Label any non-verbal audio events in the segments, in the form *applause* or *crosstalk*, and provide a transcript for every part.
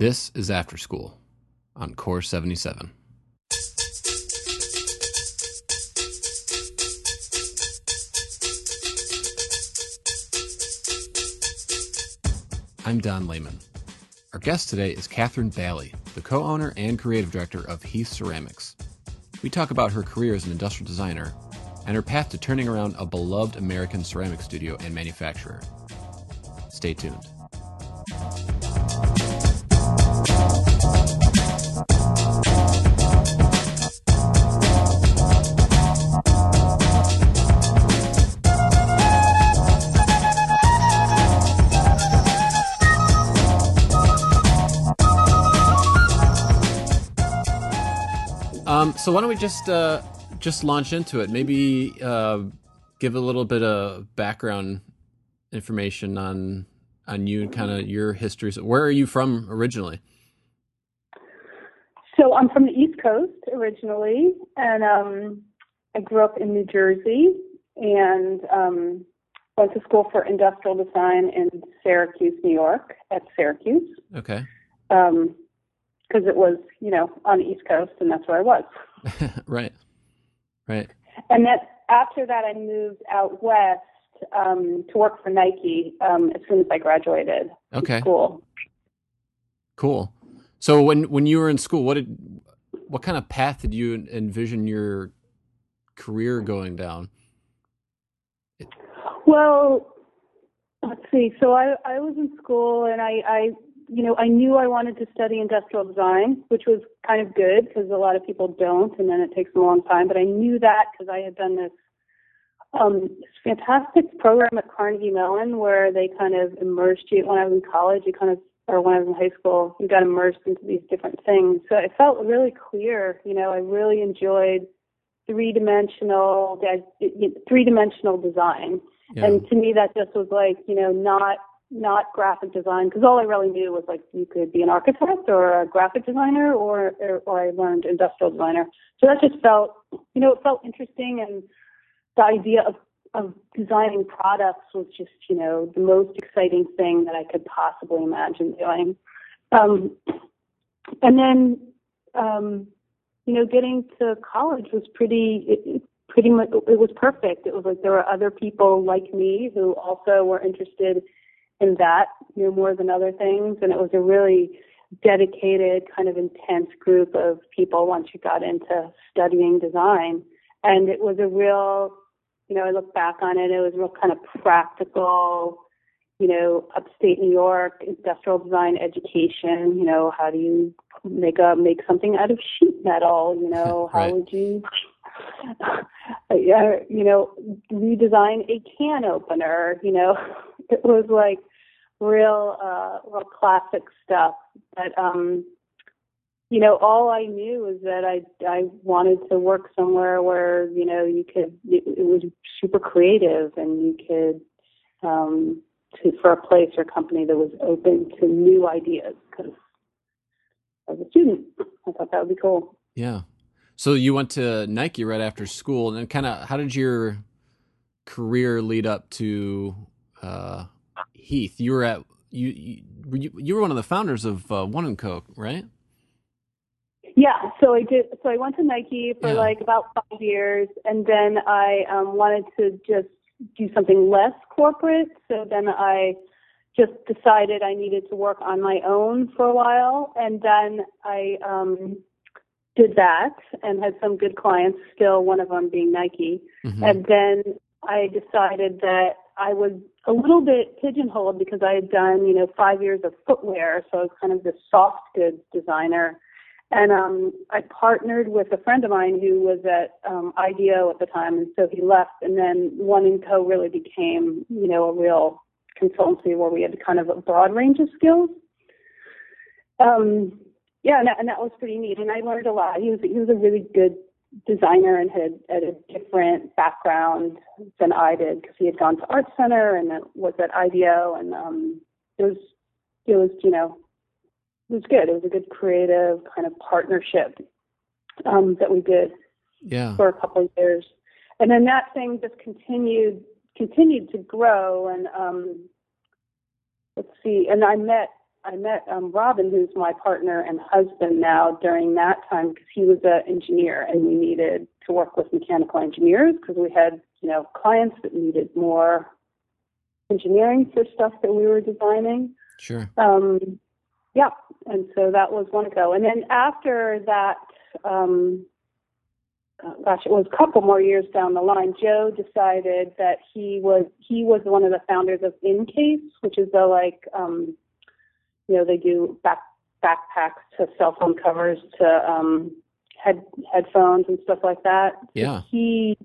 This is After School on Core 77. I'm Don Lehman. Our guest today is Catherine Bailey, the co owner and creative director of Heath Ceramics. We talk about her career as an industrial designer and her path to turning around a beloved American ceramic studio and manufacturer. Stay tuned. So why don't we just uh, just launch into it? Maybe uh, give a little bit of background information on on you and kind of your history. So where are you from originally? So I'm from the East Coast originally, and um, I grew up in New Jersey and um, went to school for industrial design in Syracuse, New York, at Syracuse. Okay. Um, because it was, you know, on the East Coast, and that's where I was. *laughs* right. Right. And then after that, I moved out west um, to work for Nike um, as soon as I graduated Okay. school. Cool. So when when you were in school, what did what kind of path did you envision your career going down? Well, let's see. So I, I was in school, and I, I, you know, I knew I wanted to study industrial design, which was kind of good because a lot of people don't, and then it takes a long time. But I knew that because I had done this um, fantastic program at Carnegie Mellon where they kind of immersed you. When I was in college, you kind of, or when I was in high school, you got immersed into these different things. So it felt really clear. You know, I really enjoyed three dimensional, three dimensional design. Yeah. And to me, that just was like, you know, not not graphic design because all I really knew was like you could be an architect or a graphic designer or, or or I learned industrial designer. So that just felt, you know, it felt interesting and the idea of of designing products was just, you know, the most exciting thing that I could possibly imagine doing. Um, and then, um, you know, getting to college was pretty, it, it pretty much, it was perfect. It was like there were other people like me who also were interested in that, you know, more than other things. And it was a really dedicated, kind of intense group of people once you got into studying design. And it was a real, you know, I look back on it, it was real kind of practical, you know, upstate New York, industrial design education, you know, how do you make a make something out of sheet metal, you *laughs* know, how Right. would you yeah, *laughs* uh, you know, redesign a can opener, you know. *laughs* It was like real uh real classic stuff. But um you know, all I knew was that I I wanted to work somewhere where you know you could it, it was super creative and you could um, to for a place or company that was open to new ideas. Because as a student, I thought that would be cool. Yeah. So you went to Nike right after school, and then kind of how did your career lead up to uh, Heath? You were at you, you were you, were one of the founders of uh, One and Co, right? Yeah, so I did. So I went to Nike for Yeah. like about five years, and then I um, wanted to just do something less corporate. So then I just decided I needed to work on my own for a while, and then I um, did that and had some good clients. Still, one of them being Nike, Mhm. and then I decided that I was a little bit pigeonholed because I had done, you know, five years of footwear, so I was kind of the soft goods designer. And um, I partnered with a friend of mine who was at um, IDEO at the time, and so he left. And then One Co. really became, you know, a real consultancy where we had kind of a broad range of skills. Um, yeah, and that, and that was pretty neat. And I learned a lot. He was he was a really good designer and had, had a different background than I did because he had gone to Art Center and was at IDEO, and um, it was it was you know it was good. It was a good creative kind of partnership um, that we did Yeah. for a couple of years, and then that thing just continued continued to grow. And um, let's see, and I met I met um, Robin, who's my partner and husband now, during that time because he was an engineer and we needed to work with mechanical engineers because we had, you know, clients that needed more engineering for stuff that we were designing. Sure. Um, yeah, and so that was one ago. And then after that, um, uh, gosh, it was a couple more years down the line. Joe decided that he was he was one of the founders of InCase, which is the like, um, you know, they do back backpacks to cell phone covers to um, head headphones and stuff like that. Yeah. He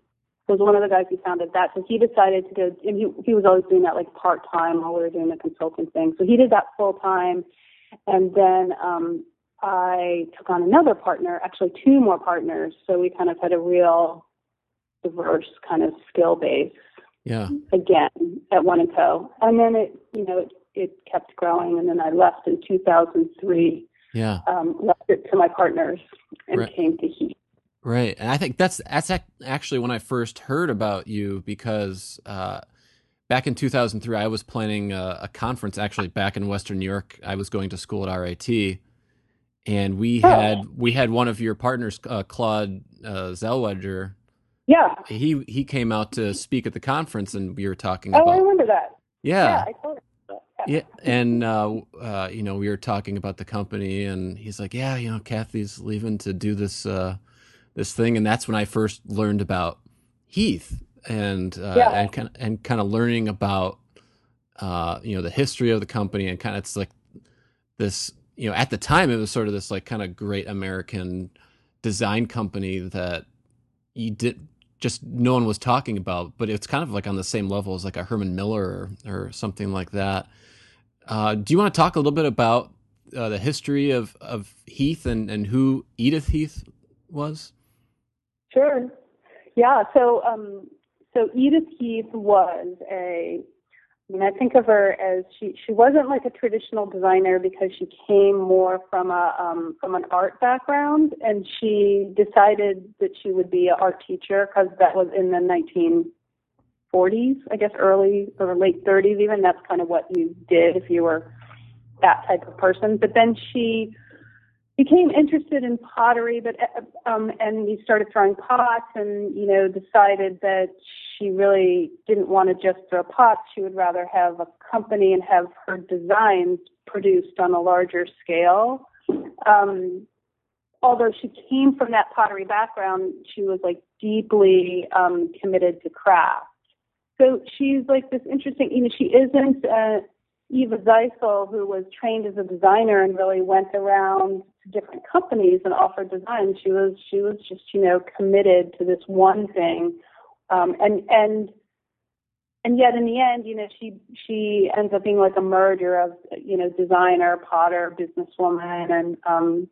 was one of the guys who founded that. So he decided to go, and he, he was always doing that like part time while we were doing the consulting thing. So he did that full time. And then um, I took on another partner, actually two more partners. So we kind of had a real diverse kind of skill base. Yeah. Again at One and Co. And then it, you know, it, it kept growing. And then I left in 2003. Yeah. Um, left it to my partners and right. came to Heath. Right, and I think that's that's actually when I first heard about you because uh, back in 2003 I was planning a, a, conference actually back in Western New York. I was going to school at RIT, and we oh. had we had one of your partners, uh, Claude uh, Zellweger. Yeah, he he came out to speak at the conference, and we were talking about oh, about. I remember that. Yeah, yeah, I told him. Yeah, and uh, uh, you know we were talking about the company, and he's like, "Yeah, you know, Kathy's leaving to do this." Uh, this thing, and that's when I first learned about Heath and uh, yeah. and kind of, and kind of learning about uh, you know the history of the company and kind of it's like this you know at the time it was sort of this like kind of great American design company that you did just no one was talking about, but it's kind of like on the same level as like a Herman Miller or, or something like that. Uh, do you want to talk a little bit about uh, the history of, of Heath and, and who Edith Heath was? Sure. Yeah. So, um, so Edith Heath was a. I mean, I think of her as she she wasn't like a traditional designer because she came more from a um, from an art background, and she decided that she would be an art teacher because that was in the 1940s, I guess, early or late 30s. Even that's kind of what you did if you were that type of person. But then she became interested in pottery, but um, and we started throwing pots, and you know decided that she really didn't want to just throw pots. She would rather have a company and have her designs produced on a larger scale. Um, although she came from that pottery background, she was like deeply um, committed to craft. So she's like this interesting. You know, she isn't. Uh, Eva Zeisel, who was trained as a designer and really went around to different companies and offered design, she was she was just you know committed to this one thing, um, and and and yet in the end, you know, she she ends up being like a merger of you know designer, potter, businesswoman, and um,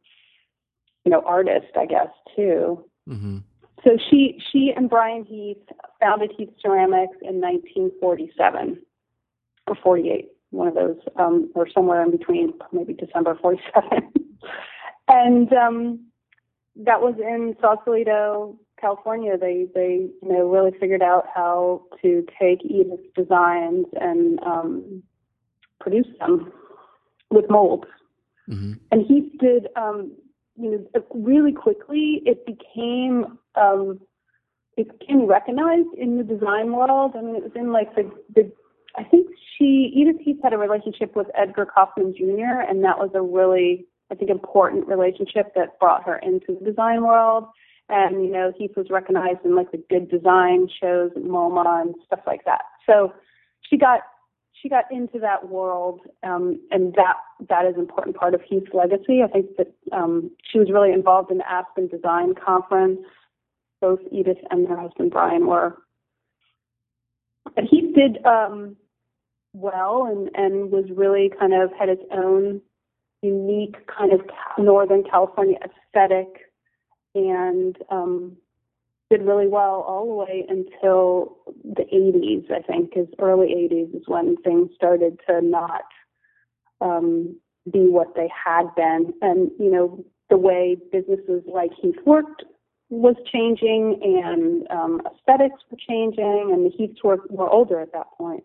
you know artist, I guess too. Mm-hmm. So she she and Brian Heath founded Heath Ceramics in 1947 or 48 one of those, um, or somewhere in between, maybe December 47. *laughs* and um, that was in Sausalito, California. They they you know really figured out how to take Edith's designs and um, produce them with molds. Mm-hmm. And he did um, you know really quickly. It became um, it became recognized in the design world. I mean, it was in like the the I think she Edith Heath had a relationship with Edgar Kaufmann Jr. and that was a really I think important relationship that brought her into the design world. And you know Heath was recognized in like the good design shows at MoMA and stuff like that. So she got she got into that world, um, and that that is an important part of Heath's legacy. I think that um, she was really involved in the Aspen Design Conference. Both Edith and her husband Brian were. But Heath did um, well and, and was really kind of had its own unique kind of Northern California aesthetic and um, did really well all the way until the 80s, I think, because early 80s is when things started to not um, be what they had been. And, you know, the way businesses like Heath worked was changing and um, aesthetics were changing, and the Heaths were, were older at that point.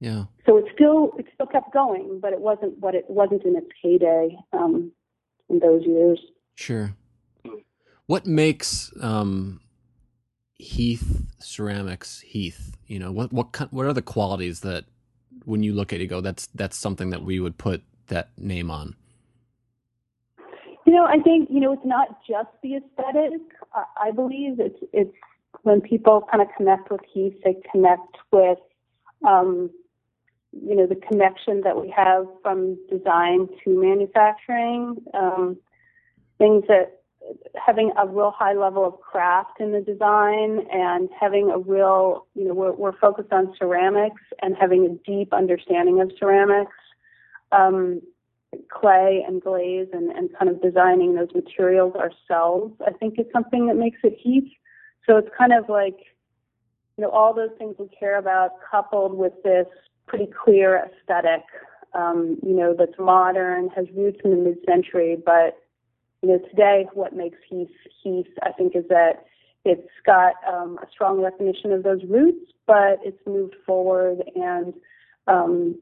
Yeah. So it still it still kept going, but it wasn't what it wasn't in its heyday um, in those years. Sure. What makes um, Heath ceramics Heath? You know, what what what are the qualities that when you look at it, you go, that's that's something that we would put that name on? You know, I think you know it's not just the aesthetic. I, believe it's it's when people kind of connect with Heath, they connect with um, you know the connection that we have from design to manufacturing. Um, things that having a real high level of craft in the design and having a real, you know, we're, we're focused on ceramics and having a deep understanding of ceramics. Um, clay and glaze and, and kind of designing those materials ourselves, I think is something that makes it Heath. So it's kind of like, you know, all those things we care about coupled with this pretty clear aesthetic, um, you know, that's modern, has roots in the mid-century, but, you know, today what makes Heath Heath, I think, is that it's got um, a strong recognition of those roots, but it's moved forward and um,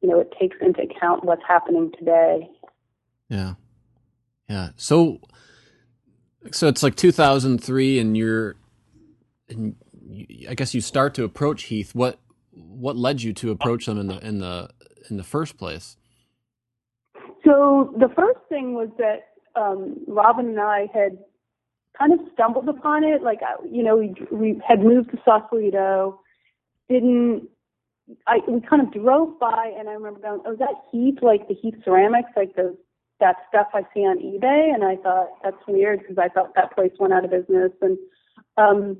you know, it takes into account what's happening today. Yeah. Yeah. So, so it's like 2003 and you're, and you, I guess you start to approach Heath. What, what led you to approach them in the, in the, in the first place? So the first thing was that, um, Robin and I had kind of stumbled upon it. Like, you know, we, we had moved to Sausalito, didn't I we kind of drove by and I remember going, oh, is that Heath, like the Heath ceramics, like the that stuff I see on eBay? And I thought that's weird because I thought that place went out of business. And um,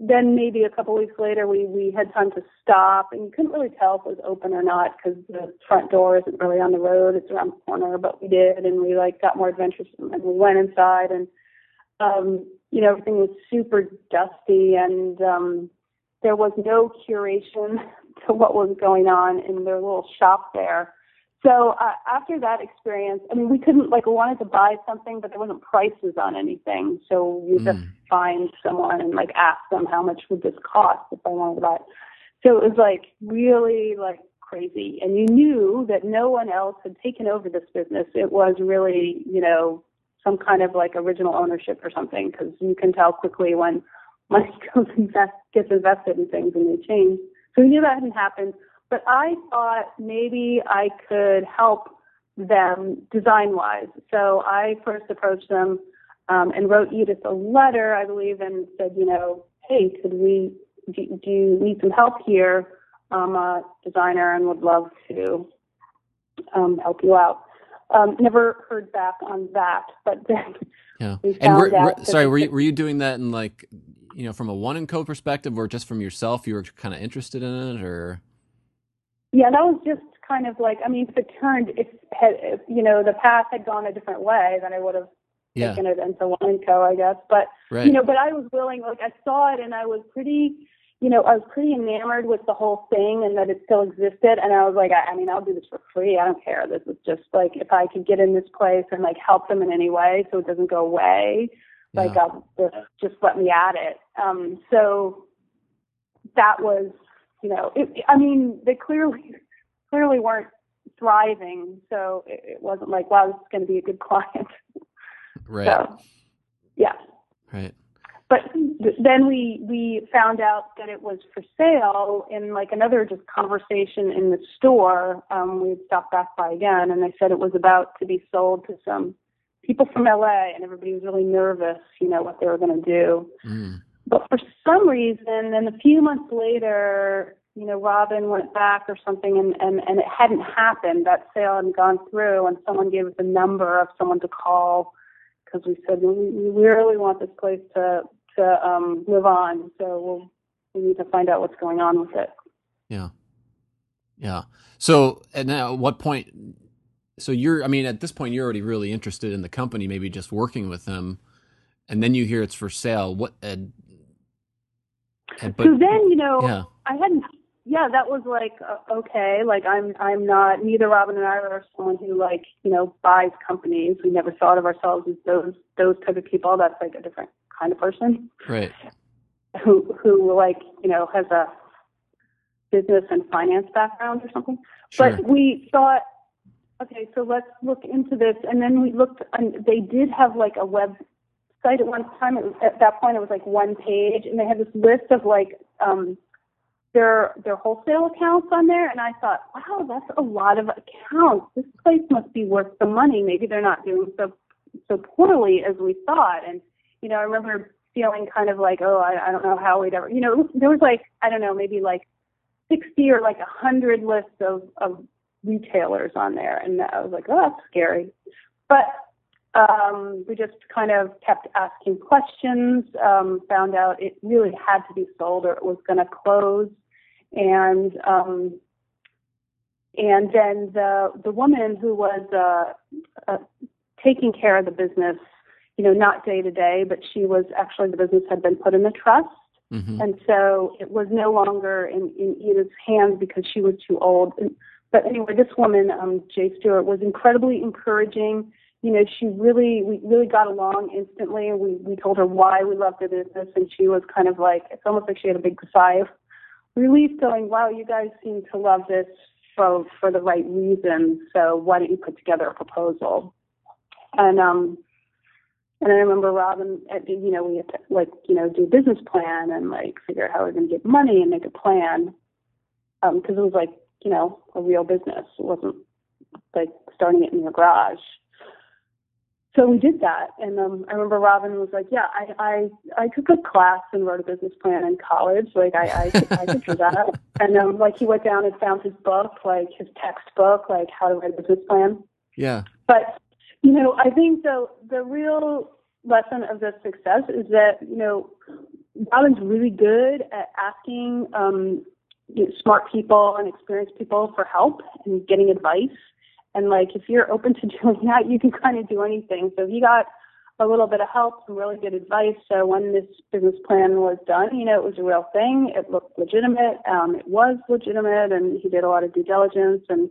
then maybe a couple weeks later, we we had time to stop, and you couldn't really tell if it was open or not because the front door isn't really on the road; it's around the corner. But we did, and we like got more adventurous, and we went inside, and um, you know everything was super dusty, and um, there was no curation *laughs* to what was going on in their little shop there. So uh, after that experience, I mean, we couldn't like we wanted to buy something, but there wasn't prices on anything. So you mm. just find someone and like ask them how much would this cost if I wanted to buy it. So it was like really like crazy, and you knew that no one else had taken over this business. It was really you know some kind of like original ownership or something because you can tell quickly when *laughs* money goes invest gets invested in things and they change. So we knew that hadn't happened. But I thought maybe I could help them design wise. So I first approached them um, and wrote Edith a letter, I believe, and said, you know, hey, could we, do, do you need some help here? I'm a designer and would love to um, help you out. Um, never heard back on that, but then yeah. *laughs* and we're, we're, sorry, were you, were you doing that in like you know, from a one and co perspective, or just from yourself, you were kind of interested in it, or? Yeah, that was just kind of like, I mean, if it turned, if, had, if you know, the path had gone a different way, then I would have yeah. taken it into one and co, I guess. But right. you know, but I was willing. Like I saw it, and I was pretty, you know, I was pretty enamored with the whole thing, and that it still existed. And I was like, I, I mean, I'll do this for free. I don't care. This is just like if I could get in this place and like help them in any way, so it doesn't go away like yeah. um, just, just let me at it. Um, so that was, you know, it, I mean, they clearly *laughs* clearly weren't thriving, so it, it wasn't like, wow, this is going to be a good *laughs* client. Right. So, yeah. Right. But then we we found out that it was for sale in like another just conversation in the store. Um, we stopped back by again, and they said it was about to be sold to some people from LA, and everybody was really nervous, you know, what they were going to do. Mm. But for some reason, then a few months later, you know, Robin went back or something, and and and it hadn't happened. That sale hadn't gone through, and someone gave us a number of someone to call because we said we, we really want this place to to um, live on. So we'll we need to find out what's going on with it. Yeah, yeah. So, and now, at what point so you're, I mean, at this point, you're already really interested in the company, maybe just working with them, and then you hear it's for sale. What? And, and, but, so then, you know, yeah. I hadn't. Yeah, that was like uh, okay. Like I'm, I'm not. Neither Robin and I are someone who like you know buys companies. We never thought of ourselves as those those type of people. That's like a different kind of person. Right. Who who like you know has a business and finance background or something. Sure. But we thought, okay, so let's look into this. And then we looked, and they did have like a website at one time. Was, at that point, it was like one page, and they had this list of like um, their their wholesale accounts on there. And I thought, wow, that's a lot of accounts. This place must be worth the money. Maybe they're not doing so so poorly as we thought. And you know, I remember feeling kind of like, oh, I, I don't know how we'd ever, you know, there was like, I don't know, maybe like 60 or like a hundred lists of, of retailers on there. And I was like, oh, that's scary. But um, we just kind of kept asking questions, um, found out it really had to be sold or it was going to close. And, um, and then the, the woman who was, uh, uh, taking care of the business, you know, not day to day, but she was actually, the business had been put in a trust Mm-hmm. and so it was no longer in, in Edith's hands because she was too old. And, but anyway, this woman, um, Jay Stewart, was incredibly encouraging. You know, she really, we really got along instantly. We we told her why we loved the business, and she was kind of like, it's almost like she had a big sigh of relief, going, "Wow, you guys seem to love this for for the right reasons. So why don't you put together a proposal?" And um, and I remember Robin, you know, we had to like, you know, do a business plan and like figure out how we're going to get money and make a plan. Um, cause it was like, you know, a real business. It wasn't like starting it in your garage. So we did that. And, um, I remember Robin was like, yeah, I, I, I took a class and wrote a business plan in college. Like I, I, I could do that. *laughs* And, um, like he went down and found his book, like his textbook, like how to write a business plan. Yeah. But you know, I think the the real lesson of this success is that you know, Robin's really good at asking um, you know, smart people and experienced people for help and getting advice. And like, if you're open to *laughs* doing that, you can kind of do anything. So he got a little bit of help, some really good advice. So when this business plan was done, you know, it was a real thing. It looked legitimate. Um, it was legitimate, and he did a lot of due diligence and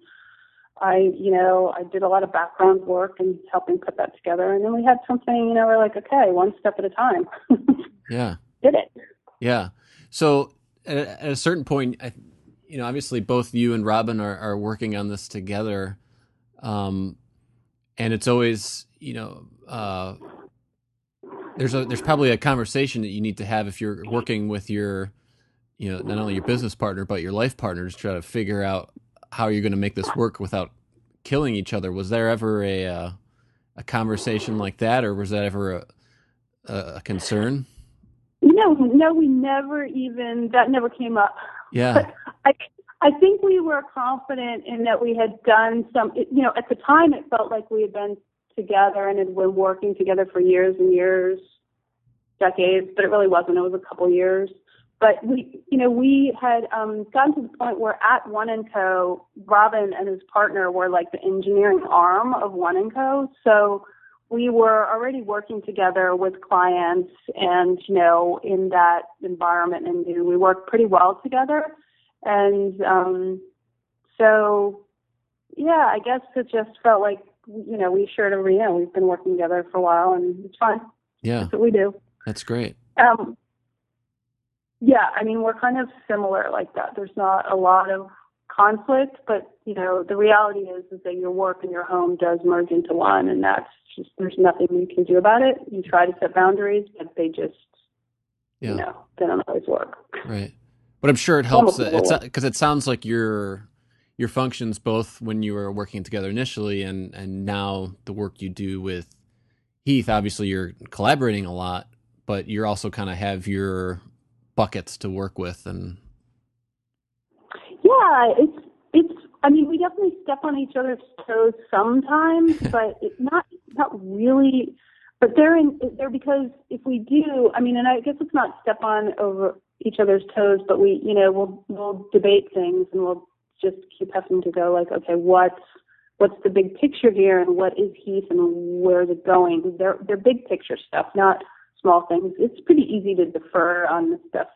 I, you know, I did a lot of background work and helping put that together. And then we had something, you know, we're like, okay, one step at a time. *laughs* yeah. Did it. Yeah. So at, at, a certain point, I, you know, obviously both you and Robin are, are working on this together. Um, and it's always, you know, uh, there's a, there's probably a conversation that you need to have if you're working with your, you know, not only your business partner, but your life partner to try to figure out how you're going to make this work without killing each other. Was there ever a uh, a conversation like that, or was that ever a, a concern? No, no, we never even that never came up. Yeah, but I I think we were confident in that we had done some. You know, at the time, it felt like we had been together and had been working together for years and years, decades, but it really wasn't. It was a couple years but we, you know, we had um, gotten to the point where at One and Co, Robin and his partner were like the engineering arm of One and Co. So we were already working together with clients, and you know, in that environment, and we worked pretty well together. And um, so, yeah, I guess it just felt like you know we shared a you know we've been working together for a while, and it's fun. Yeah, that's what we do. That's great. Um, yeah, I mean, we're kind of similar like that. There's not a lot of conflict, but you know, the reality is is that your work and your home does merge into one, and that's just there's nothing you can do about it. You try to set boundaries, but they just, yeah. you know, they don't always work. Right, but I'm sure it helps. Uh, it's because it sounds like your your functions both when you were working together initially, and and now the work you do with Heath. Obviously, you're collaborating a lot, but you're also kind of have your buckets to work with and yeah it's it's i mean we definitely step on each other's toes sometimes *laughs* but it's not not really but they're in they're because if we do i mean and i guess it's not step on over each other's toes but we you know we'll we'll debate things and we'll just keep having to go like okay what's what's the big picture here and what is heath and where's it going they're they're big picture stuff not small things. It's pretty easy to defer on the stuff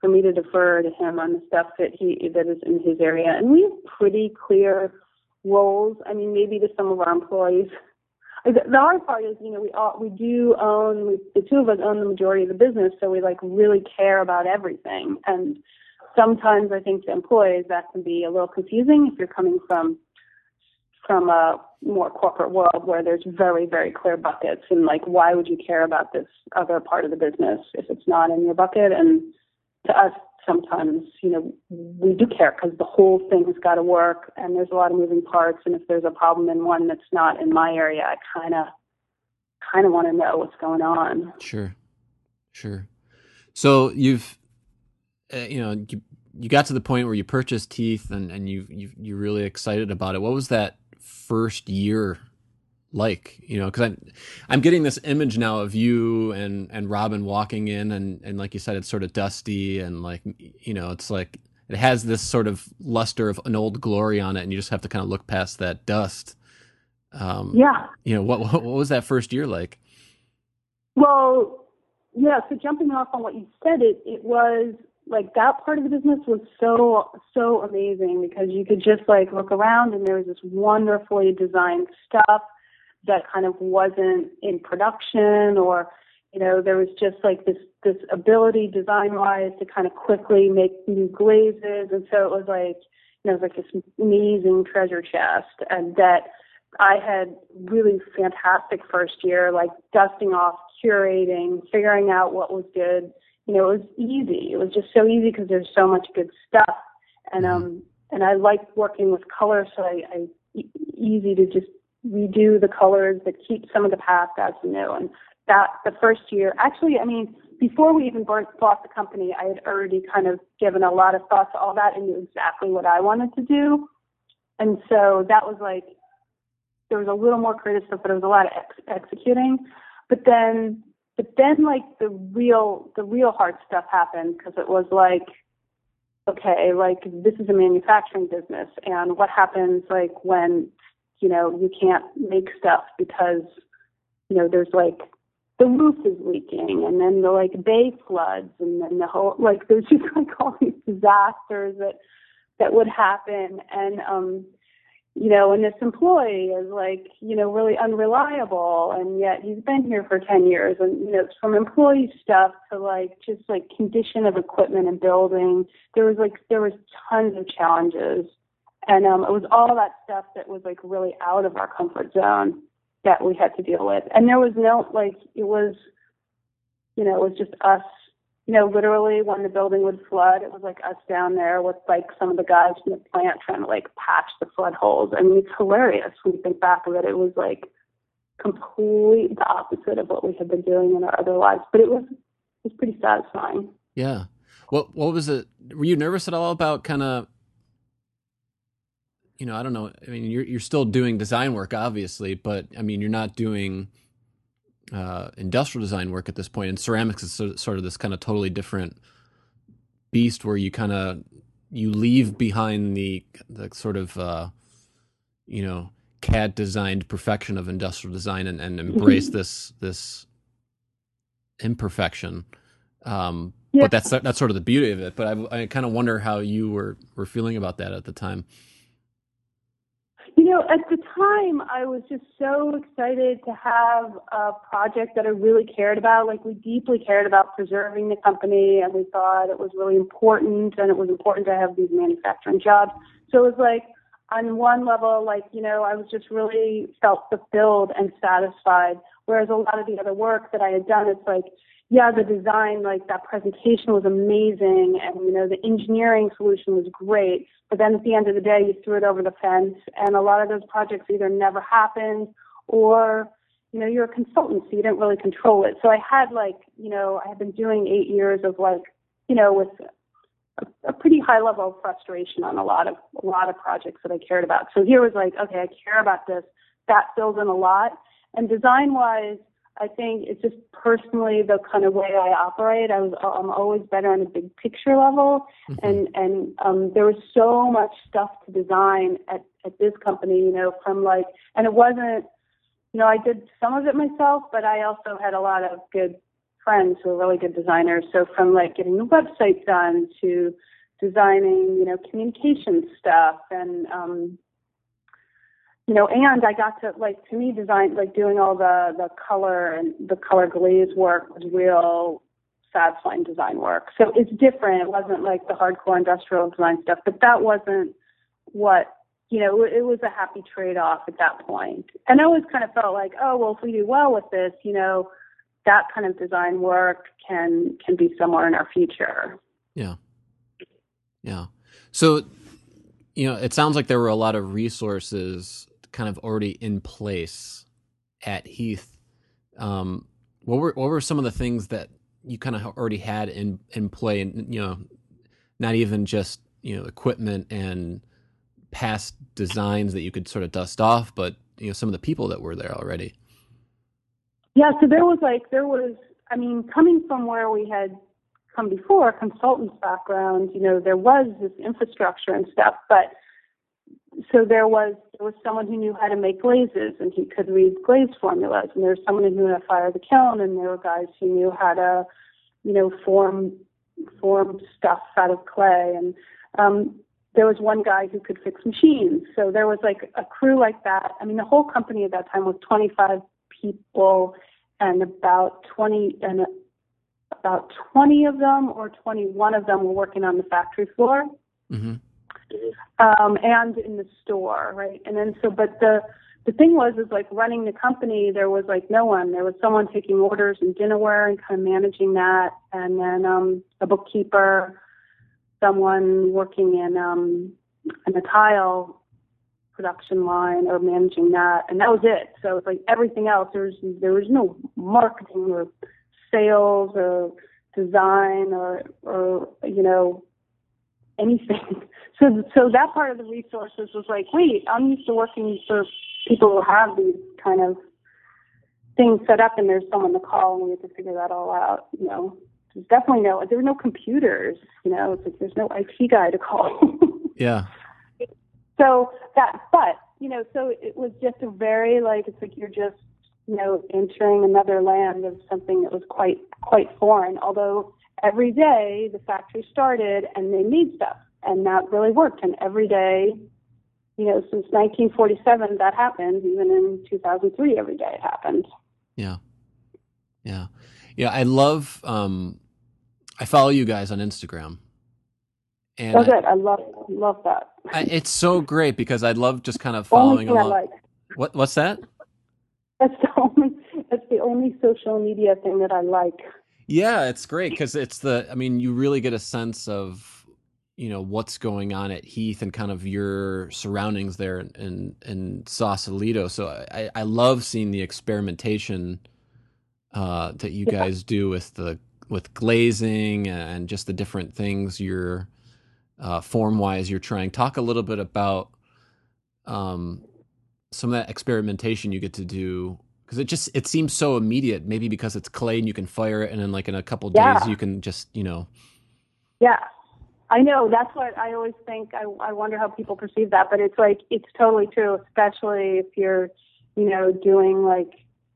for me to defer to him on the stuff that he that is in his area. And we have pretty clear roles. I mean, maybe to some of our employees. The hard part is, you know, we all we do own we, the two of us own the majority of the business, so we like really care about everything. And sometimes I think to employees that can be a little confusing if you're coming from from a more corporate world where there's very, very clear buckets and like why would you care about this other part of the business if it's not in your bucket? And to us sometimes, you know, we do care because the whole thing's got to work and there's a lot of moving parts and if there's a problem in one that's not in my area, I kind of kind of want to know what's going on. Sure. Sure. So you've uh, you know, you, you got to the point where you purchased Heath and and you you you're really excited about it. What was that first year like you know because i'm i'm getting this image now of you and and robin walking in and and like you said it's sort of dusty and like you know it's like it has this sort of luster of an old glory on it and you just have to kind of look past that dust. Um yeah. you know what *laughs* what was that first year like? Well yeah so jumping off on what you said it it was like that part of the business was so so amazing because you could just like look around and there was this wonderfully designed stuff that kind of wasn't in production or you know there was just like this this ability design wise to kind of quickly make new glazes and so it was like you know it was like this amazing treasure chest and that I had really fantastic first year like dusting off curating figuring out what was good you know, it was easy. It was just so easy because there's so much good stuff. And, mm-hmm. um, and I like working with color, so I, I easy to just redo the colors that keep some of the past as new. And that the first year, actually, I mean, before we even bought the company, I had already kind of given a lot of thought to all that and knew exactly what I wanted to do. And so that was like, there was a little more creative stuff, but it was a lot of ex- executing. But then but then like the real the real hard stuff happened because it was like okay like this is a manufacturing business and what happens like when you know you can't make stuff because you know there's like the roof is leaking and then the like bay floods and then the whole like there's just *laughs* like all these disasters that that would happen and um you know, and this employee is like, you know, really unreliable and yet he's been here for 10 years and, you know, it's from employee stuff to like just like condition of equipment and building. There was like, there was tons of challenges. And um, it was all that stuff that was like really out of our comfort zone that we had to deal with. And there was no, like, it was, you know, it was just us you know, literally when the building would flood, it was like us down there with like some of the guys from the plant trying to like patch the flood holes. I mean, it's hilarious when you think back of it. It was like complete the opposite of what we had been doing in our other lives, but it was it was pretty satisfying. Yeah. What what was it? Were you nervous at all about kind of? You know, I don't know. I mean, you're you're still doing design work, obviously, but I mean, you're not doing uh, industrial design work at this point. and ceramics is sort of this kind of totally different beast where you kind of you leave behind the the sort of uh, you know CAD designed perfection of industrial design and, and embrace mm-hmm. this this imperfection. Um, yeah. But that's that's sort of the beauty of it. But I, I kind of wonder how you were were feeling about that at the time. You know, at the time, I was just so excited to have a project that I really cared about. Like, we deeply cared about preserving the company, and we thought it was really important, and it was important to have these manufacturing jobs. So it was like, on one level, like, you know, I was just really felt fulfilled and satisfied. Whereas a lot of the other work that I had done, it's like, yeah, the design, like that presentation was amazing and, you know, the engineering solution was great. But then at the end of the day, you threw it over the fence and a lot of those projects either never happened or, you know, you're a consultant, so you didn't really control it. So I had like, you know, I had been doing eight years of like, you know, with a, a pretty high level of frustration on a lot of, a lot of projects that I cared about. So here was like, okay, I care about this. That fills in a lot. And design wise, I think it's just personally the kind of way I operate. I was I'm always better on a big picture level, mm-hmm. and and um, there was so much stuff to design at at this company. You know, from like, and it wasn't, you know, I did some of it myself, but I also had a lot of good friends who are really good designers. So from like getting the website done to designing, you know, communication stuff and um, you know, and I got to like to me design like doing all the the color and the color glaze work was real satisfying design work. So it's different. It wasn't like the hardcore industrial design stuff, but that wasn't what you know. It was a happy trade-off at that point. And I always kind of felt like, oh well, if we do well with this, you know, that kind of design work can can be somewhere in our future. Yeah, yeah. So you know, it sounds like there were a lot of resources kind of already in place at Heath. Um, what were what were some of the things that you kind of already had in in play, and you know, not even just you know equipment and past designs that you could sort of dust off, but you know some of the people that were there already. Yeah, so there was like there was I mean, coming from where we had come before, consultants background, you know, there was this infrastructure and stuff, but so there was there was someone who knew how to make glazes and he could read glaze formulas and there was someone who knew how to fire the kiln and there were guys who knew how to you know form form stuff out of clay and um there was one guy who could fix machines so there was like a crew like that i mean the whole company at that time was 25 people and about 20 and about 20 of them or 21 of them were working on the factory floor. Mm-hmm. Um, and in the store, right? And then so, but the the thing was, is like running the company. There was like no one. There was someone taking orders and dinnerware and kind of managing that, and then um, a bookkeeper, someone working in um, in a tile production line or managing that, and that was it. So it's like everything else. There was there was no marketing or sales or design or or you know anything. *laughs* So so that part of the resources was like, wait, I'm used to working for people who have these kind of things set up, and there's someone to call, and we have to figure that all out. You know, there's definitely no there were no computers. You know, it's like there's no IT guy to call. *laughs* yeah. So that, but you know, so it was just a very like it's like you're just you know, entering another land of something that was quite quite foreign. Although every day the factory started and they made stuff, and that really worked. And every day, you know, since 1947, that happened. Even in 2003, every day it happened. Yeah, yeah, yeah. I love. Um, I follow you guys on Instagram. And oh, good. I, I love love that. I, it's so great because I love just kind of following along. Like. What what's that? That's the only that's the only social media thing that I like. Yeah, it's great because it's the. I mean, you really get a sense of you know what's going on at Heath and kind of your surroundings there in in Sausalito. So I I love seeing the experimentation uh, that you yeah. guys do with the with glazing and just the different things you're uh, form wise you're trying. Talk a little bit about um, some of that experimentation you get to do because it just it seems so immediate. Maybe because it's clay and you can fire it and then like in a couple yeah. days you can just you know. Yeah. I know. That's what i always think. I, I wonder how people perceive that but it's like it's totally true especially if you're you know doing like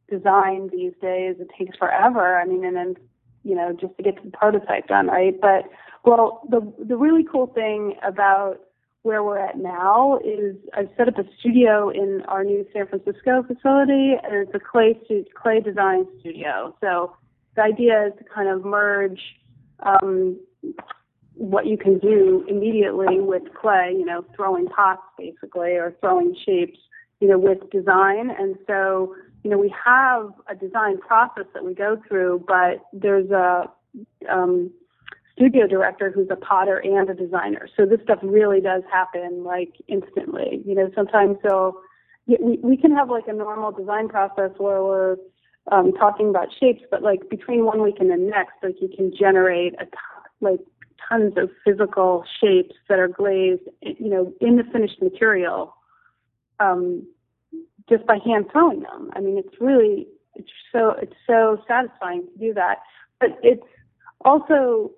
design these days. It takes forever. I mean and then you know just to get to the prototype done right? But well the the really cool thing about where we're at now is I've set up a studio in our new San Francisco facility, and it's a clay clay design studio. So the idea is to kind of merge um, what you can do immediately with clay, you know, throwing pots basically or throwing shapes, you know, with design. And so, you know, we have a design process that we go through, but there's a um, studio director who's a potter and a designer. So this stuff really does happen like instantly. You know, sometimes so we we can have like a normal design process where we're um, talking about shapes, but like between one week and the next, like you can generate like tons of physical shapes that are glazed, you know, in the finished material, um, just by hand throwing them. I mean, it's really it's so it's so satisfying to do that, but it's also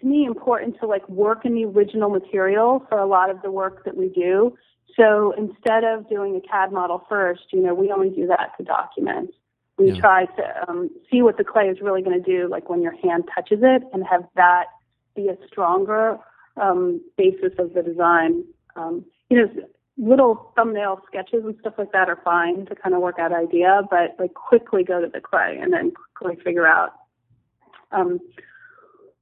to me important to like work in the original material for a lot of the work that we do. So instead of doing a CAD model first, you know, we only do that to document. We yeah. try to um, see what the clay is really going to do, like when your hand touches it, and have that be a stronger um, basis of the design. Um, you know, little thumbnail sketches and stuff like that are fine to kind of work out idea, but like quickly go to the clay and then quickly figure out um,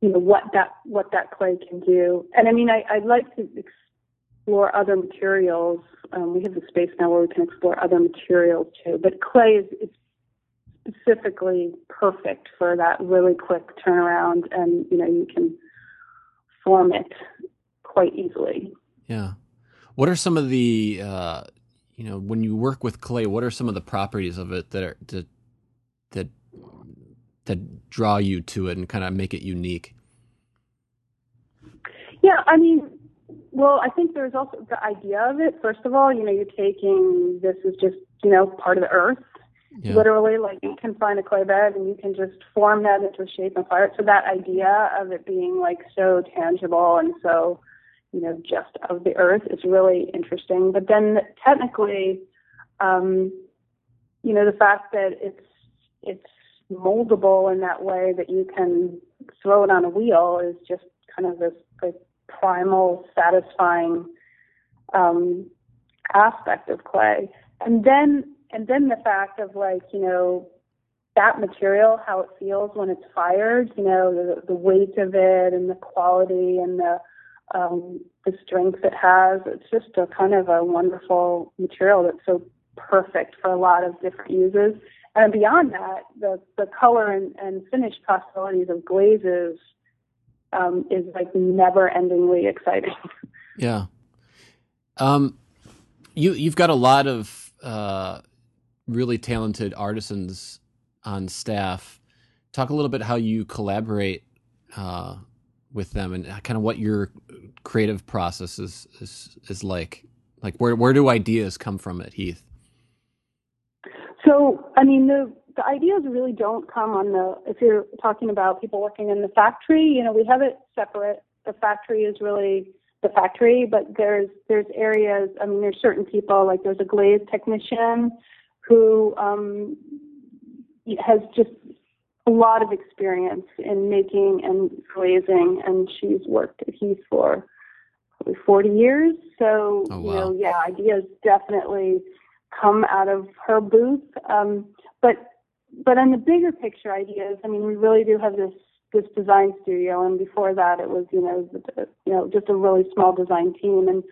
you know what that what that clay can do. And I mean, I, I'd like to explore other materials. Um, we have the space now where we can explore other materials too. But clay is, is specifically perfect for that really quick turnaround, and you know you can form it quite easily. Yeah. What are some of the uh, you know when you work with clay? What are some of the properties of it that are that that draw you to it and kind of make it unique? Yeah, I mean, well, I think there's also the idea of it. First of all, you know, you're taking this is just you know part of the earth, yeah. literally. Like you can find a clay bed and you can just form that into a shape and fire it. So that idea of it being like so tangible and so you know just of the earth is really interesting. But then technically, um, you know, the fact that it's it's moldable in that way that you can throw it on a wheel is just kind of this like primal, satisfying um, aspect of clay. And then and then the fact of like you know that material, how it feels when it's fired, you know the, the weight of it and the quality and the um, the strength it has. It's just a kind of a wonderful material that's so perfect for a lot of different uses. And beyond that, the, the color and, and finish possibilities of glazes um, is like never endingly exciting. *laughs* Yeah. Um, you, you've got a lot of uh, really talented artisans on staff. Talk a little bit how you collaborate uh, with them and kind of what your creative process is, is, is like. Like where, where do ideas come from at Heath? So, I mean, the the ideas really don't come on the. If you're talking about people working in the factory, you know, we have it separate. The factory is really the factory, but there's there's areas. I mean, there's certain people like there's a glaze technician who um, has just a lot of experience in making and glazing, and she's worked at Heath for probably 40 years. So, oh, wow. you know, yeah, ideas definitely come out of her booth. Um, but but on the bigger picture ideas, I mean, we really do have this this design studio, and before that, it was you know the, you know just a really small design team, and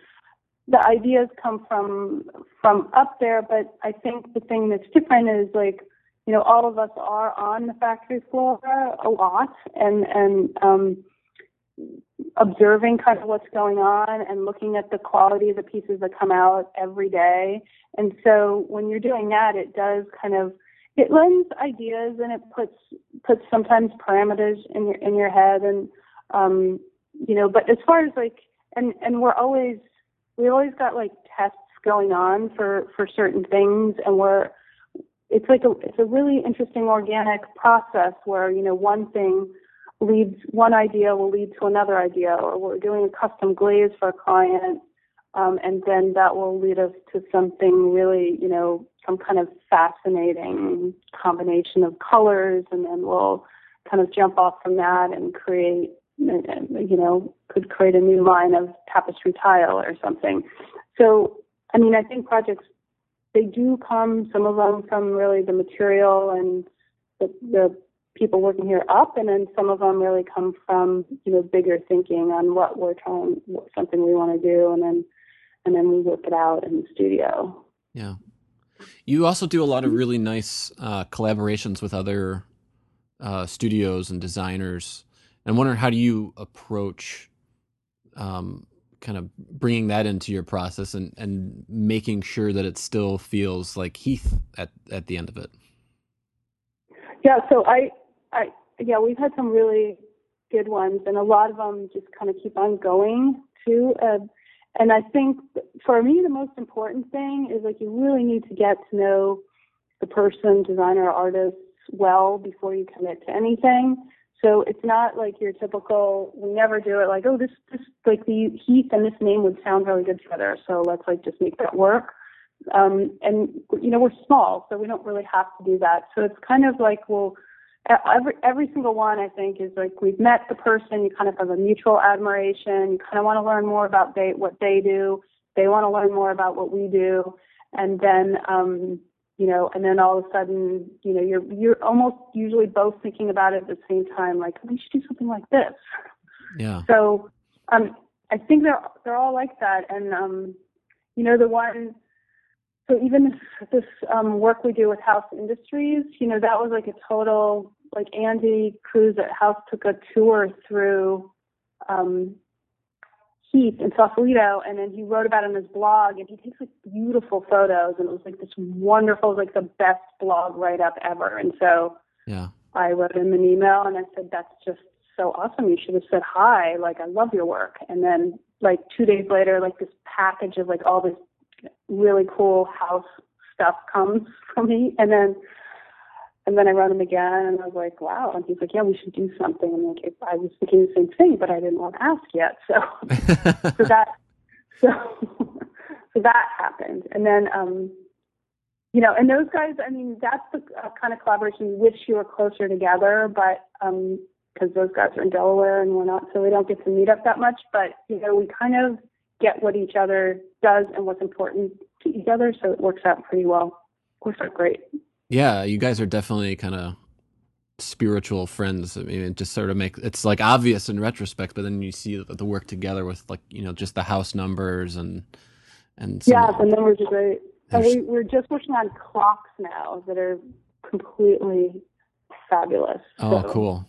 the ideas come from from up there. But I think the thing that's different is like you know all of us are on the factory floor a lot, and and um, observing kind of what's going on and looking at the quality of the pieces that come out every day. And so when you're doing that, it does kind of it lends ideas and it puts puts sometimes parameters in your in your head and um you know but as far as like and and we're always we always got like tests going on for for certain things and we're it's like a it's a really interesting organic process where you know one thing leads one idea will lead to another idea, or we're doing a custom glaze for a client, um, and then that will lead us to something really, you know, some kind of fascinating combination of colors, and then we'll kind of jump off from that and create, you know, could create a new line of tapestry tile or something. So, I mean, I think projects they do come, some of them from really the material and the, the people working here up, and then some of them really come from you know bigger thinking on what we're trying, what, something we want to do, and then and then we work it out in the studio. Yeah, you also do a lot of really nice uh, collaborations with other uh, studios and designers. And I'm wondering how do you approach um, kind of bringing that into your process and, and making sure that it still feels like Heath at, at the end of it? Yeah, so I I yeah, we've had some really good ones, and a lot of them just kind of keep on going too. Uh, and I think for me, the most important thing is like you really need to get to know the person, designer, artist well before you commit to anything. So it's not like your typical. We never do it like, oh, this this like the Heath and this name would sound really good together. So let's like just make that work. Um, and you know we're small, so we don't really have to do that. So it's kind of like well every every single one I think is like we've met the person, you kind of have a mutual admiration, you kind of want to learn more about they what they do, they want to learn more about what we do, and then um, you know, and then all of a sudden, you know, you're you're almost usually both thinking about it at the same time, like we should do something like this. Yeah. So, um, I think they're they're all like that, and um, you know, the one. So even this, this um, work we do with House Industries, you know, that was like a total like Andy Cruz at House took a tour through um, Heath in Sausalito, and then he wrote about it on his blog, and he takes like beautiful photos, and it was like this wonderful, like the best blog write up ever. And so yeah, I wrote him an email, and I said, "That's just so awesome. You should have said hi. Like I love your work." And then like two days later, like this package of like all this really cool house stuff comes *laughs* from me, and then and then I wrote him again, and I was like, "Wow!" And he's like, "Yeah, we should do something." And like, I was thinking the same thing, but I didn't want to ask yet. So, *laughs* so that, so, so that happened, and then, um, you know, and those guys. I mean, that's the uh, kind of collaboration you wish you were closer together, but um, because those guys are in Delaware and we're not, so we don't get to meet up that much. But you know, we kind of get what each other does and what's important to each other, so it works out pretty well. Works out great. Yeah, you guys are definitely kind of spiritual friends. I mean, it just sort of make it's like obvious in retrospect, but then you see the work together with like you know just the house numbers and and yeah, the numbers are great. And we, we're just working on clocks now that are completely fabulous. Oh, so, cool.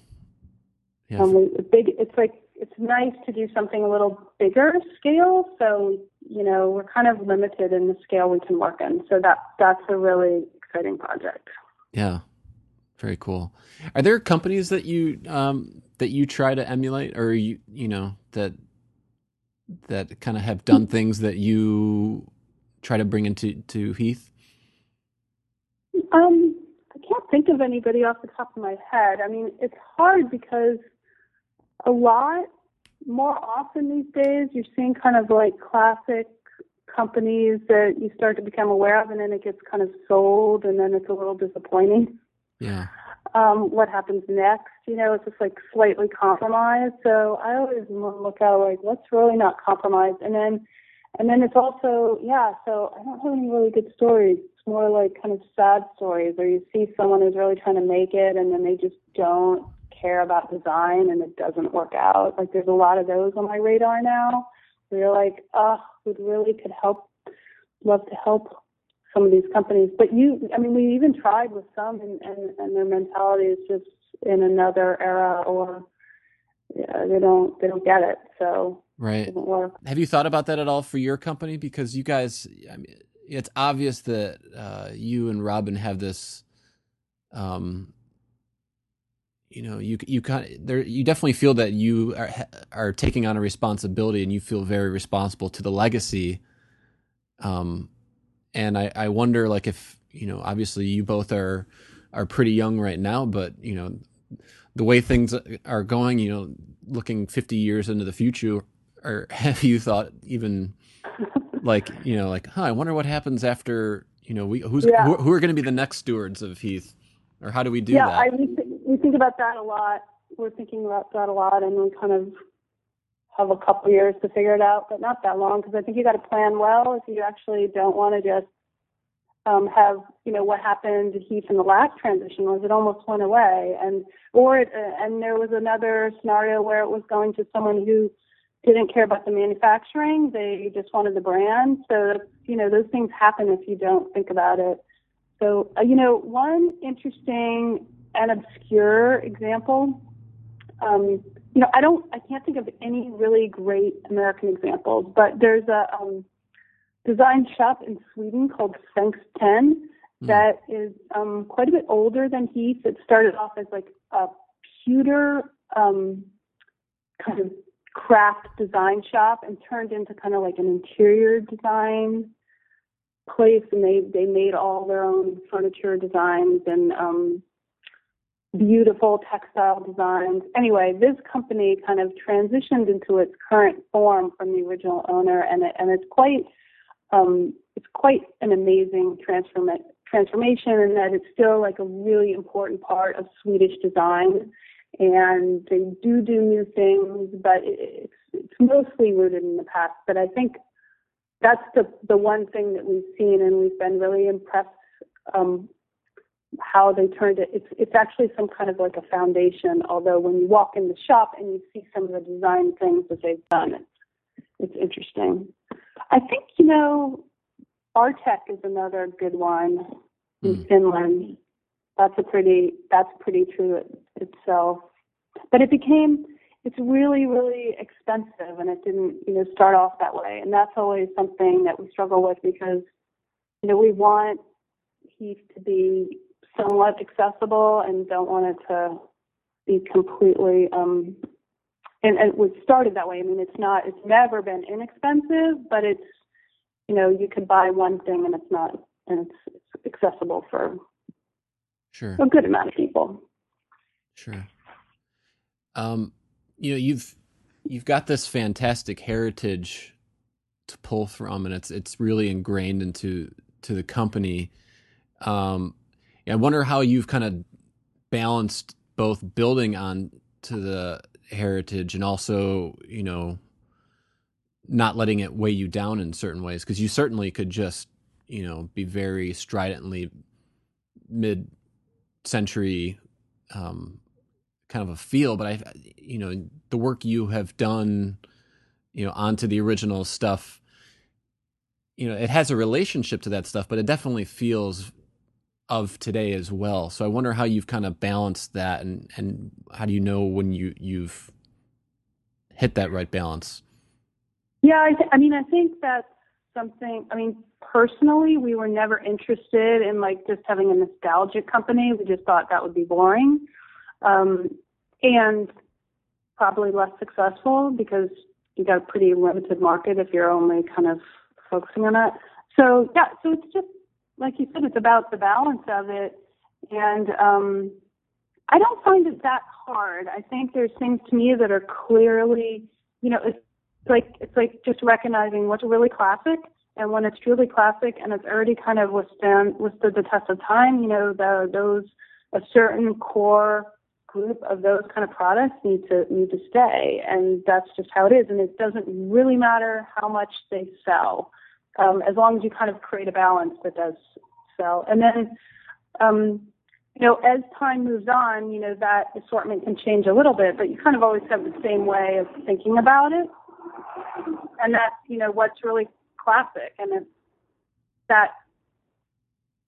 Yeah. Um, we, big. It's like it's nice to do something a little bigger scale. So you know we're kind of limited in the scale we can work in. So that that's a really exciting project. Yeah, very cool. Are there companies that you um, that you try to emulate, or you you know that that kind of have done things that you try to bring into to Heath? Um, I can't think of anybody off the top of my head. I mean, it's hard because a lot more often these days you're seeing kind of like classic companies that you start to become aware of, and then it gets kind of sold, and then it's a little disappointing. Yeah. Um, what happens next? You know, it's just like slightly compromised. So I always look out like what's really not compromised, and then, and then it's also yeah. So I don't have any really good stories. It's more like kind of sad stories, where you see someone who's really trying to make it, and then they just don't care about design, and it doesn't work out. Like there's a lot of those on my radar now Where you're like, oh, we really could help, love to help some of these companies. But you, I mean, we even tried with some, and, and, and their mentality is just in another era, or yeah, they don't they don't get it. So right. It Have you thought about that at all for your company? Because you guys, I mean, it's obvious that uh, you and Robin have this um, you know you you kind of there you definitely feel that you are are taking on a responsibility and you feel very responsible to the legacy um and i i wonder like if you know obviously you both are are pretty young right now but you know the way things are going you know looking 50 years into the future or *laughs* have you thought even like you know like huh i wonder what happens after you know we who's yeah. who, who, are going to be the next stewards of heath or how do we do that? yeah, that I mean, we think about that a lot. We're thinking about that a lot, and we kind of have a couple years to figure it out, but not that long because I think you got to plan well if you actually don't want to just um, have you know what happened to Heath in the last transition was it almost went away, and or it, uh, and there was another scenario where it was going to someone who didn't care about the manufacturing; they just wanted the brand. So you know those things happen if you don't think about it. So uh, you know one interesting and obscure example. Um, you know, I don't, I can't think of any really great American examples, but there's a um, design shop in Sweden called Svensk Tenn mm. that is um, quite a bit older than Heath. It started off as like a pewter um, kind of craft design shop and turned into kind of like an interior design place and they they made all their own furniture designs and um beautiful textile designs. Anyway, this company kind of transitioned into its current form from the original owner, and it, and it's quite um, it's quite an amazing transform- transformation, in that it's still like a really important part of Swedish design. And they do do new things, but it's it's mostly rooted in the past. But I think that's the the one thing that we've seen, and we've been really impressed um, how they turned it. It's it's actually some kind of like a foundation. Although when you walk in the shop and you see some of the design things that they've done, it's it's interesting. I think you know, Artek is another good one in mm. Finland. That's a pretty that's pretty true it, itself. But it became it's really really expensive, and it didn't you know start off that way. And that's always something that we struggle with because you know we want Heath to be somewhat accessible and don't want it to be completely um and, and it was started that way. I mean it's not it's never been inexpensive, but it's you know, you could buy one thing and it's not and it's, it's accessible for sure a good amount of people. Sure. Um, you know, you've you've got this fantastic heritage to pull from, and it's it's really ingrained into to the company. Um, I wonder how you've kind of balanced both building on to the heritage and also, you know, not letting it weigh you down in certain ways because you certainly could just, you know, be very stridently mid century um, kind of a feel. But I, you know, the work you have done, you know, onto the original stuff, you know, it has a relationship to that stuff, but it definitely feels of today as well. So I wonder how you've kind of balanced that, and and how do you know when you you've hit that right balance? Yeah, I, th- I mean, I think that's something. I mean, personally, we were never interested in like just having a nostalgic company. We just thought that would be boring, um, and probably less successful because you got a pretty limited market if you're only kind of focusing on that. So yeah, so it's just like you said, it's about the balance of it. And um, I don't find it that hard. I think there's things to me that are clearly, you know, it's like it's like just recognizing what's really classic and when it's truly classic and it's already kind of withstand withstood the test of time, you know, the, those a certain core group of those kind of products need to need to stay, and that's just how it is. And it doesn't really matter how much they sell um, as long as you kind of create a balance that does sell. And then, um, you know, as time moves on, you know, that assortment can change a little bit, but you kind of always have the same way of thinking about it. And that's, you know, what's really classic. And it's that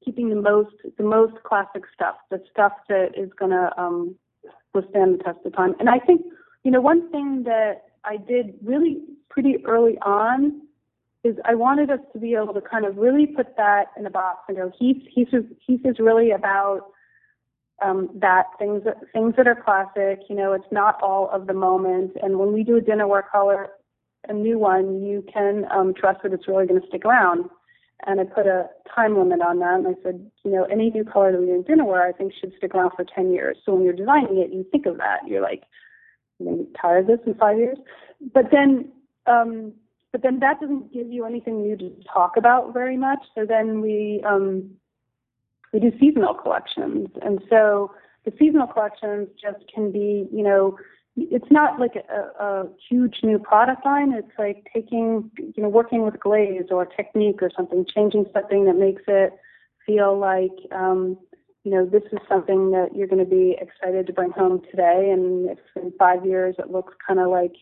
keeping the most, the most classic stuff, the stuff that is going to um, withstand the test of time. And I think, you know, one thing that I did really pretty early on is I wanted us to be able to kind of really put that in a box and go, Heath, Heath is, Heath is really about um, that things that things that are classic. You know, it's not all of the moment. And when we do a dinnerware color, a new one, you can um, trust that it's really going to stick around. And I put a time limit on that, and I said, you know, any new color that we do in dinnerware, I think should stick around for 10 years. So when you're designing it, you think of that. You're like, I'm going to be tired of this in five years. But then um, but then that doesn't give you anything new to talk about very much. So then we um, we do seasonal collections, and so the seasonal collections just can be, you know, it's not like a, a huge new product line. It's like taking, you know, working with glaze or technique or something, changing something that makes it feel like, um, you know, this is something that you're going to be excited to bring home today. And if in five years it looks kind of like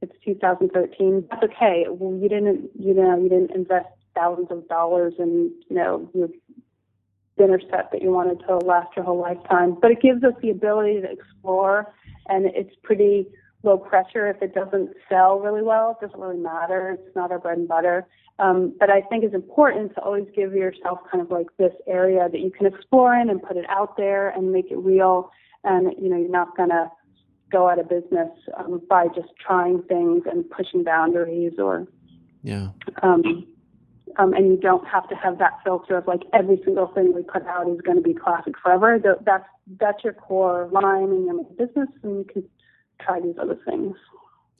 it's 2013. That's okay. Well, you didn't, you know, you didn't invest thousands of dollars in, you know, your dinner set that you wanted to last your whole lifetime. But it gives us the ability to explore, and it's pretty low pressure. If it doesn't sell really well, it doesn't really matter. It's not our bread and butter. Um, but I think it's important to always give yourself kind of like this area that you can explore in and put it out there and make it real. And you know, you're not gonna go out of business um, by just trying things and pushing boundaries or yeah um, um, and you don't have to have that filter of like every single thing we put out is going to be classic forever. That's that's your core line in your business, and you can try these other things.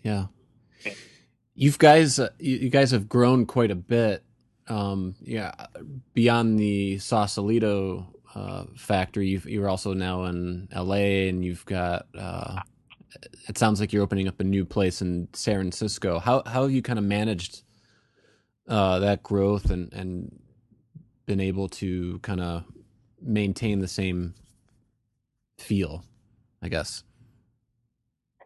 Yeah, you've guys, uh, you guys have grown quite a bit. Um, yeah, beyond the Sausalito uh, factory, you are also now in LA, and you've got uh, it sounds like you're opening up a new place in San Francisco. How how have you kind of managed uh, that growth and and been able to kind of maintain the same feel, I guess.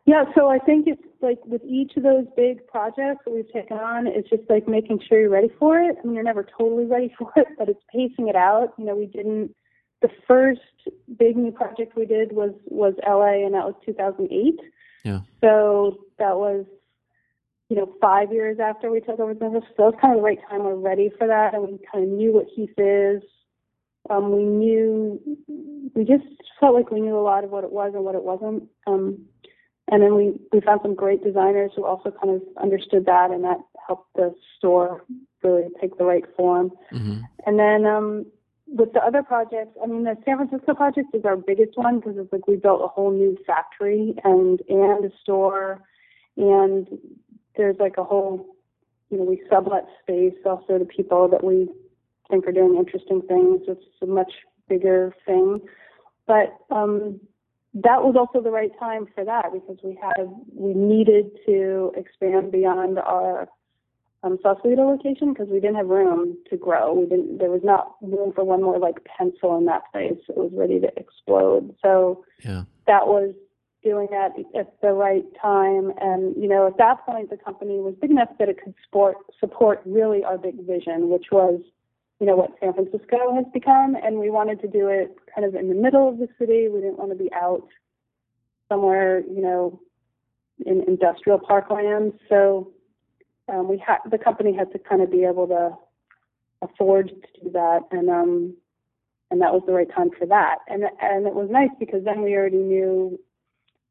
Yeah, so I think it's like with each of those big projects that we've taken on, it's just like making sure you're ready for it. I mean, you're never totally ready *laughs* for it, but it's pacing it out. You know, we didn't. The first big new project we did was was LA, and that was 2008. Yeah. So that was, you know, five years after we took over the business. So it was kind of the right time. We're ready for that, and we kind of knew what Heath is. Um, we knew, we just felt like we knew a lot of what it was and what it wasn't. Um, and then we, we found some great designers who also kind of understood that, and that helped the store really take the right form. Mm-hmm. And then um, with the other projects, I mean, the San Francisco project is our biggest one because it's like we built a whole new factory and and a store, and there's like a whole, you know, we sublet space also to people that we think are doing interesting things. It's a much bigger thing, but um, that was also the right time for that because we had we needed to expand beyond our um, Sausalito location because we didn't have room to grow. We didn't. There was not room for one more like pencil in that place. It was ready to explode. So yeah. that was doing that at the right time. And you know, at that point, the company was big enough that it could support support really our big vision, which was you know what San Francisco has become, and we wanted to do it kind of in the middle of the city. We didn't want to be out somewhere, you know, in industrial parkland. So um, we had the company had to kind of be able to afford to do that, and um, and that was the right time for that. And and it was nice because then we already knew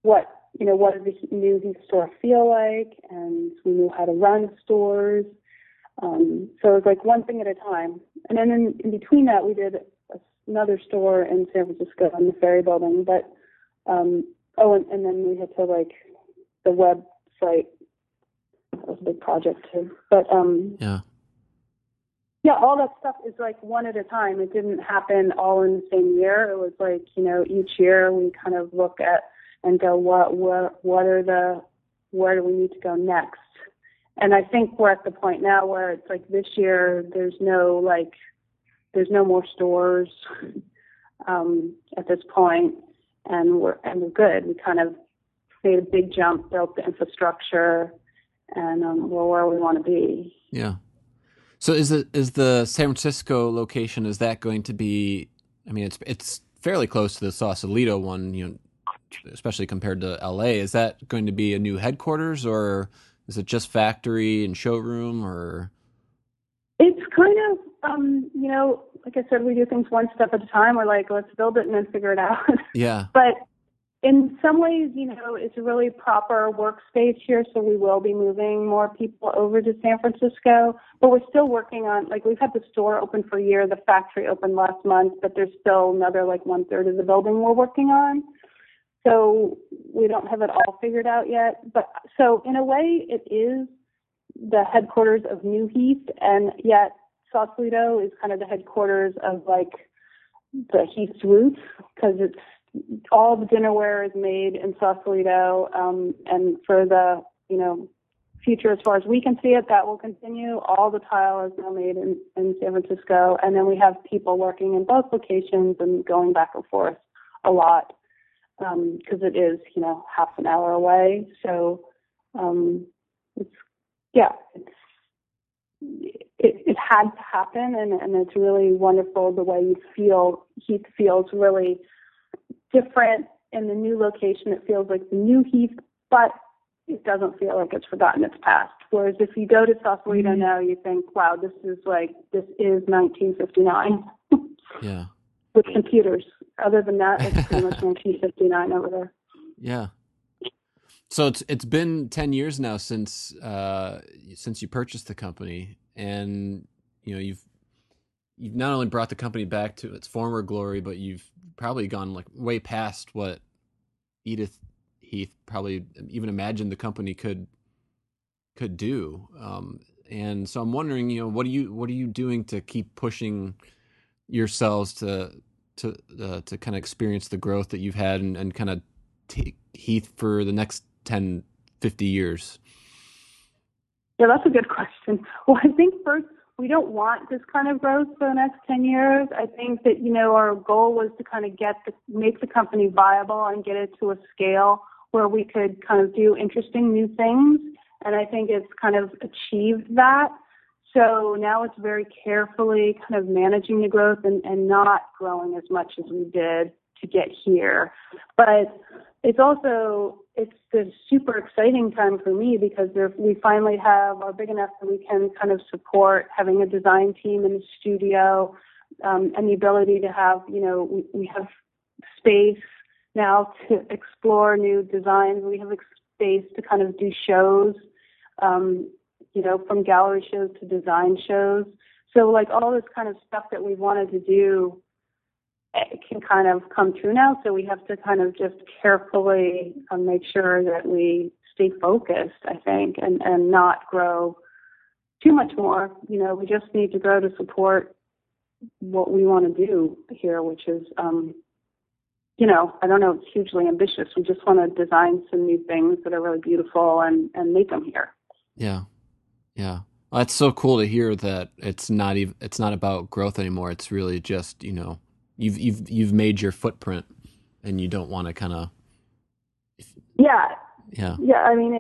what you know what did the new store feel like, and we knew how to run stores. Um, so it was like one thing at a time. And then in, in between that, we did another store in San Francisco in the Ferry Building. But um, oh, and, and then we had to like the website that was a big project too. But um, yeah, yeah, all that stuff is like one at a time. It didn't happen all in the same year. It was like you know each year we kind of look at and go what what what are the where do we need to go next? And I think we're at the point now where it's like this year there's no like there's no more stores *laughs* um, at this point, and we're and we're good. We kind of made a big jump, built the infrastructure, and um, we're where we want to be. Yeah. So is it is the San Francisco location? Is that going to be? I mean, it's it's fairly close to the Sausalito one, you know, especially compared to L.A. Is that going to be a new headquarters, or is it just factory and showroom, or? It's kind of, um, you know, like I said, we do things one step at a time. We're like, let's build it and then figure it out. *laughs* Yeah. but in some ways, you know, it's a really proper workspace here, so we will be moving more people over to San Francisco. But we're still working on, like, we've had the store open for a year, the factory opened last month, but there's still another, like, one third of the building we're working on. So we don't have it all figured out yet. But so in a way, it is the headquarters of New Heath, and yet Sausalito is kind of the headquarters of like the Heath's roots because it's all the dinnerware is made in Sausalito, um, and for the you know future as far as we can see it, that will continue. All the tile is now made in, in San Francisco, and then we have people working in both locations and going back and forth a lot because um, it is you know half an hour away. So um, it's yeah, it's it, it had to happen, and, and it's really wonderful the way you feel. Heath feels really different in the new location. It feels like the new Heath, but it doesn't feel like it's forgotten its past. Whereas if you go to Sausalito mm-hmm. now, you think, wow, this is like, this is 1959. *laughs* yeah. With computers. Other than that, it's *laughs* pretty much 1959 over there. Yeah. So it's it's been ten years now since uh, since you purchased the company, and you know you've you've not only brought the company back to its former glory, but you've probably gone like way past what Edith Heath probably even imagined the company could could do. Um, and so I'm wondering, you know, what are you what are you doing to keep pushing yourselves to to uh, to kind of experience the growth that you've had and, and kind of take Heath for the next 10, 50 years? Yeah, that's a good question. *laughs* Well, I think first we don't want this kind of growth for the next 10 years. I think that, you know, our goal was to kind of get the, make the company viable and get it to a scale where we could kind of do interesting new things. And I think it's kind of achieved that. So now it's very carefully kind of managing the growth and, and not growing as much as we did to get here. But it's also it's a super exciting time for me because there, we finally have are big enough that we can kind of support having a design team in the studio um, and the ability to have you know we, we have space now to explore new designs. We have space to kind of do shows, um, you know, from gallery shows to design shows. So like all this kind of stuff that we wanted to do it can kind of come true now. So we have to kind of just carefully um, make sure that we stay focused, I think, and, and not grow too much more. You know, we just need to grow to support what we want to do here, which is, um, you know, I don't know, it's hugely ambitious. We just want to design some new things that are really beautiful and, and make them here. Yeah. Yeah. Well, that's so cool to hear that it's not even, it's not about growth anymore. It's really just, you know, you've you've you've made your footprint, and you don't want to kind of. Yeah. Yeah. Yeah. I mean,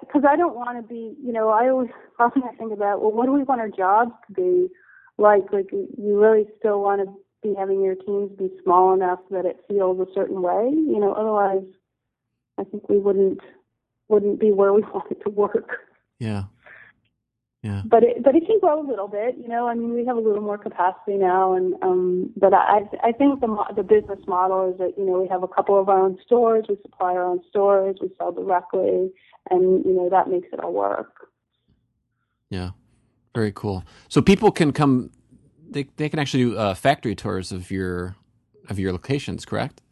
because I don't want to be. You know, I always often I think about well, what do we want our jobs to be like? Like, you really still want to be having your teams be small enough that it feels a certain way. You know, otherwise, I think we wouldn't wouldn't be where we *laughs* wanted to work. Yeah. Yeah. But it, but it can grow a little bit, you know. I mean, we have a little more capacity now, and um, but I I think the the business model is that you know we have a couple of our own stores, we supply our own stores, we sell directly, and you know that makes it all work. Yeah, very cool. So people can come, they they can actually do uh, factory tours of your of your locations, correct?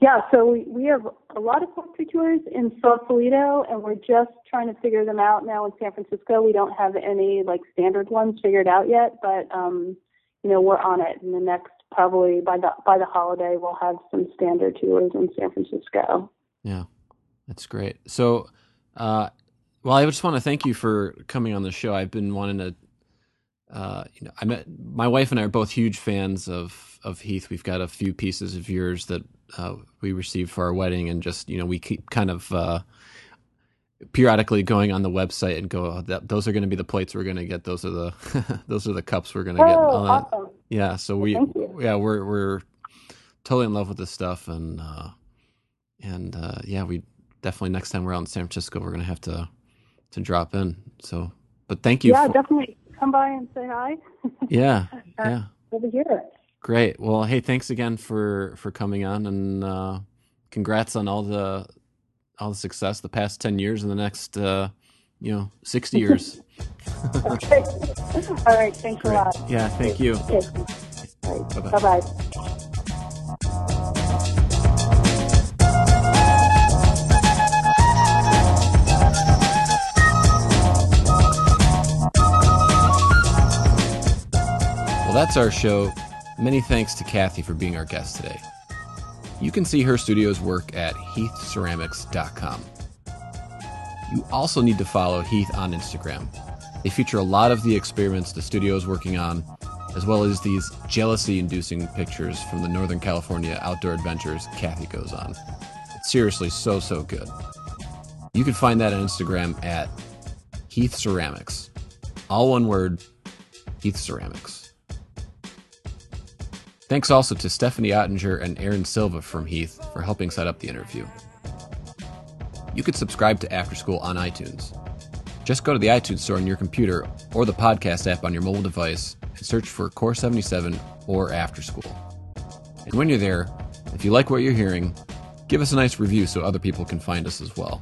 Yeah, so we, we have a lot of factory tours in Sausalito, and we're just trying to figure them out now in San Francisco. We don't have any like standard ones figured out yet, but um, you know we're on it. In the next probably by the by the holiday, we'll have some standard tours in San Francisco. Yeah, that's great. So, uh, well, I just want to thank you for coming on the show. I've been wanting to uh, you know, I met my wife and I are both huge fans of of Heath. We've got a few pieces of yours that uh, we received for our wedding, and just you know, we keep kind of uh, periodically going on the website and go, oh, that, those are going to be the plates we're going to get. Those are the *laughs* those are the cups we're going to oh, get. Awesome. Yeah, so we yeah we're we're totally in love with this stuff, and uh, and uh, yeah, we definitely next time we're out in San Francisco, we're going to have to to drop in. So, but thank you. Yeah, for, definitely come by and say hi. Yeah, *laughs* yeah. Over here. Great. Well, hey, thanks again for for coming on, and uh, congrats on all the all the success the past ten years and the next uh, you know sixty years. *laughs* okay. *laughs* All right. Thanks Great. a lot. Yeah. Thank you. Okay. Right. Bye bye. Well, that's our show. Many thanks to Kathy for being our guest today. You can see her studio's work at heathceramics.com. You also need to follow Heath on Instagram. They feature a lot of the experiments the studio is working on, as well as these jealousy inducing pictures from the Northern California outdoor adventures Kathy goes on. It's seriously so, so good. You can find that on Instagram at Heath Ceramics. All one word, Heath Ceramics. Thanks also to Stephanie Ottinger and Aaron Silva from Heath for helping set up the interview. You could subscribe to After School on iTunes. Just go to the iTunes store on your computer or the podcast app on your mobile device and search for Core 77 or After School. And when you're there, if you like what you're hearing, give us a nice review so other people can find us as well.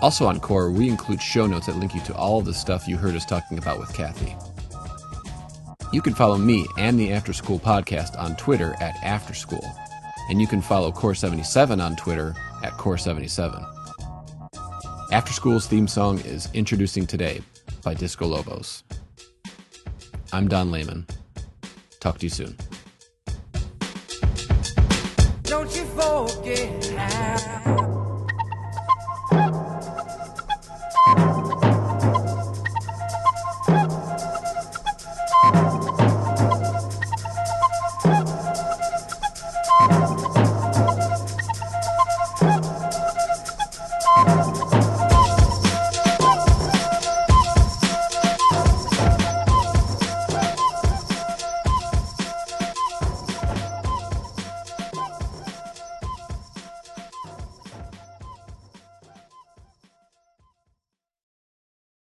Also on Core, we include show notes that link you to all of the stuff you heard us talking about with Kathy. You can follow me and the After School podcast on Twitter at After School, and you can follow Core 77 on Twitter at Core 77. After School's theme song is Introducing Today by Disco Lobos. I'm Don Lehman. Talk to you soon. Don't you forget